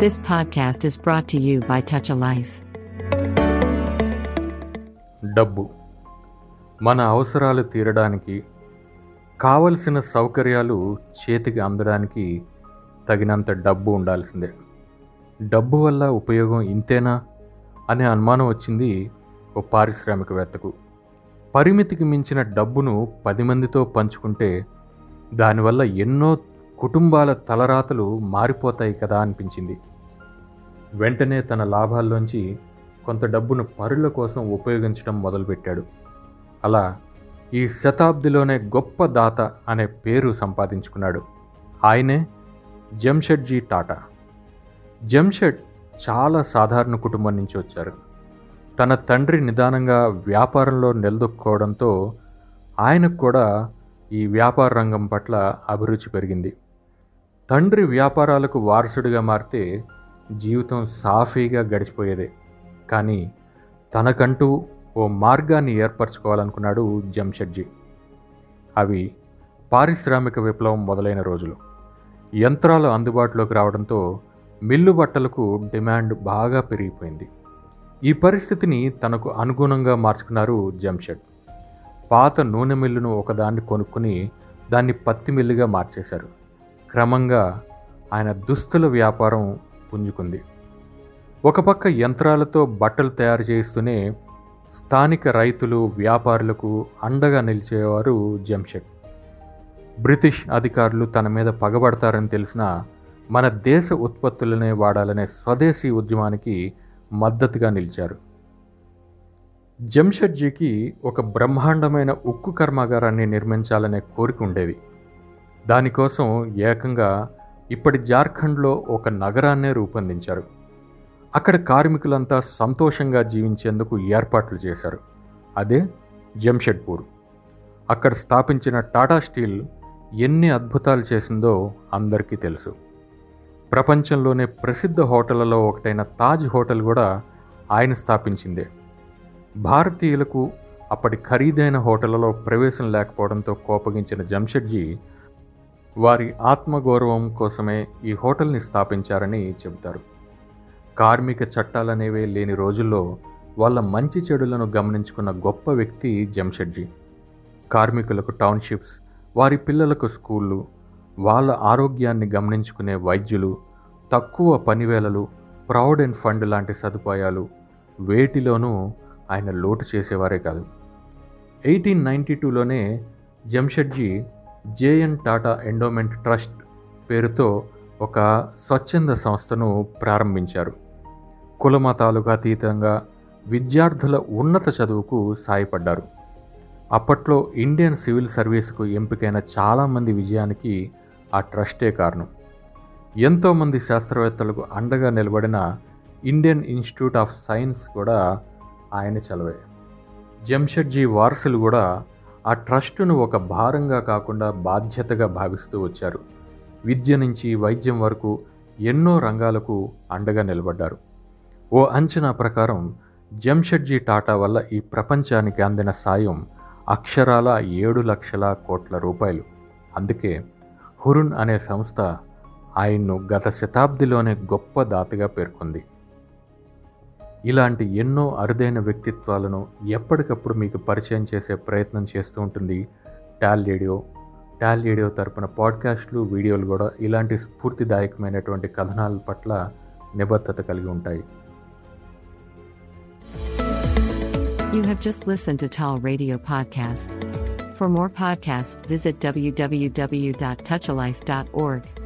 This podcast is brought to you by Touch a Life. డబ్బు. మన అవసరాలు తీరడానికి కావలసిన సౌకర్యాలు చేతికి అందడానికి తగినంత డబ్బు ఉండాల్సిందే. డబ్బు వల్ల ఉపయోగం ఇంతేనా అనే అనుమానం వచ్చింది ఓ పారిశ్రామికవేత్తకు. పరిమితికి మించిన డబ్బును పది మందితో పంచుకుంటే దానివల్ల ఎన్నో కుటుంబాల తలరాతలు మారిపోతాయి కదా అనిపించింది. వెంటనే తన లాభాల్లోంచి కొంత డబ్బును పరుల కోసం ఉపయోగించడం మొదలుపెట్టాడు. అలా ఈ శతాబ్దిలోనే గొప్ప దాత అనే పేరు సంపాదించుకున్నాడు. ఆయనే జంషెడ్జీ టాటా. జంషెడ్ చాలా సాధారణ కుటుంబం నుంచి వచ్చారు. తన తండ్రి నిదానంగా వ్యాపారంలో నిలదొక్కుకోవడంతో ఆయనకు కూడా ఈ వ్యాపార రంగం పట్ల అభిరుచి పెరిగింది. తండ్రి వ్యాపారాలకు వారసుడిగా మారితే జీవితం సాఫీగా గడిచిపోయేదే. కానీ తనకంటూ ఓ మార్గాన్ని ఏర్పరచుకోవాలనుకున్నాడు జంషెడ్జీ. అవి పారిశ్రామిక విప్లవం మొదలైన రోజులు. యంత్రాలు అందుబాటులోకి రావడంతో మిల్లు బట్టలకు డిమాండ్ బాగా పెరిగిపోయింది. ఈ పరిస్థితిని తనకు అనుగుణంగా మార్చుకున్నారు జంషెడ్. పాత నూనె మిల్లును ఒకదాన్ని కొనుక్కుని దాన్ని పత్తి మిల్లుగా మార్చేశారు. క్రమంగా ఆయన దుస్తుల వ్యాపారం పుంజుకుంది. ఒకపక్క యంత్రాలతో బట్టలు తయారు చేస్తూనే స్థానిక రైతులు వ్యాపారులకు అండగా నిలిచేవారు జంషెడ్. బ్రిటిష్ అధికారులు తన మీద పగబడతారని తెలిసిన మన దేశ ఉత్పత్తులనే వాడాలనే స్వదేశీ ఉద్యమానికి మద్దతుగా నిలిచారు. జంషెడ్జీకి ఒక బ్రహ్మాండమైన ఉక్కు కర్మాగారాన్ని నిర్మించాలనే కోరిక ఉండేది. దానికోసం ఏకంగా ఇప్పటి జార్ఖండ్లో ఒక నగరాన్నే రూపొందించారు. అక్కడ కార్మికులంతా సంతోషంగా జీవించేందుకు ఏర్పాట్లు చేశారు. అదే జంషెడ్పూర్. అక్కడ స్థాపించిన టాటా స్టీల్ ఎన్ని అద్భుతాలు చేసిందో అందరికీ తెలుసు. ప్రపంచంలోనే ప్రసిద్ధ హోటళ్ళలో ఒకటైన తాజ్ హోటల్ కూడా ఆయన స్థాపించిందే. భారతీయులకు అప్పటి ఖరీదైన హోటళ్ళలో ప్రవేశం లేకపోవడంతో కోపగించిన జంషెడ్జీ వారి ఆత్మగౌరవం కోసమే ఈ హోటల్ని స్థాపించారని చెబుతారు. కార్మిక చట్టాలనేవే లేని రోజుల్లో వాళ్ళ మంచి చెడులను గమనించుకున్న గొప్ప వ్యక్తి జంషెడ్జీ. కార్మికులకు టౌన్షిప్స్ వారి పిల్లలకు స్కూళ్ళు వాళ్ళ ఆరోగ్యాన్ని గమనించుకునే వైద్యులు తక్కువ పనివేళలు ప్రావిడెంట్ ఫండ్ లాంటి సదుపాయాలు వేటిలోనూ ఆయన లోటు చేసేవారే కాదు. Eighteen ninety టూలోనే Jamshedji JN Tata endowment trust పేరుతో ఒక స్వచ్ఛంద సంస్థను ప్రారంభించారు. కులమతాలుగా అతీతంగా విద్యార్థుల ఉన్నత చదువుకు సాయపడ్డారు. అప్పట్లో ఇండియన్ సివిల్ సర్వీస్కు ఎంపికైన చాలామంది విజయానికి ఆ ట్రస్టే కారణం. ఎంతోమంది శాస్త్రవేత్తలకు అండగా నిలబడిన ఇండియన్ ఇన్స్టిట్యూట్ ఆఫ్ సైన్స్ కూడా ఆయన చలవే జంషెడ్జీ వారసులు కూడా ఆ ట్రస్టును ఒక భారంగా కాకుండా బాధ్యతగా భావిస్తూ వచ్చారు. విద్య నుంచి వైద్యం వరకు ఎన్నో రంగాలకు అండగా నిలబడ్డారు. ఓ అంచనా ప్రకారం జంషెడ్జీ టాటా వల్ల ఈ ప్రపంచానికి అందిన సాయం అక్షరాల ఏడు లక్షల కోట్ల రూపాయలు. అందుకే హురున్ అనే సంస్థ ఆయన్ను గత శతాబ్దిలోనే గొప్ప దాతగా పేర్కొంది. ఇలాంటి ఎన్నో అరుదైన వ్యక్తిత్వాలను ఎప్పటికప్పుడు మీకు పరిచయం చేసే ప్రయత్నం చేస్తూ ఉంటుంది టాల్ రేడియో టాల్ రేడియో తరపున పాడ్కాస్ట్లు వీడియోలు కూడా ఇలాంటి స్ఫూర్తిదాయకమైనటువంటి కథనాల పట్ల నిబద్ధత కలిగి ఉంటాయి You have just listened to Tall Radio Podcast. For more podcasts, visit www.touchalife.org.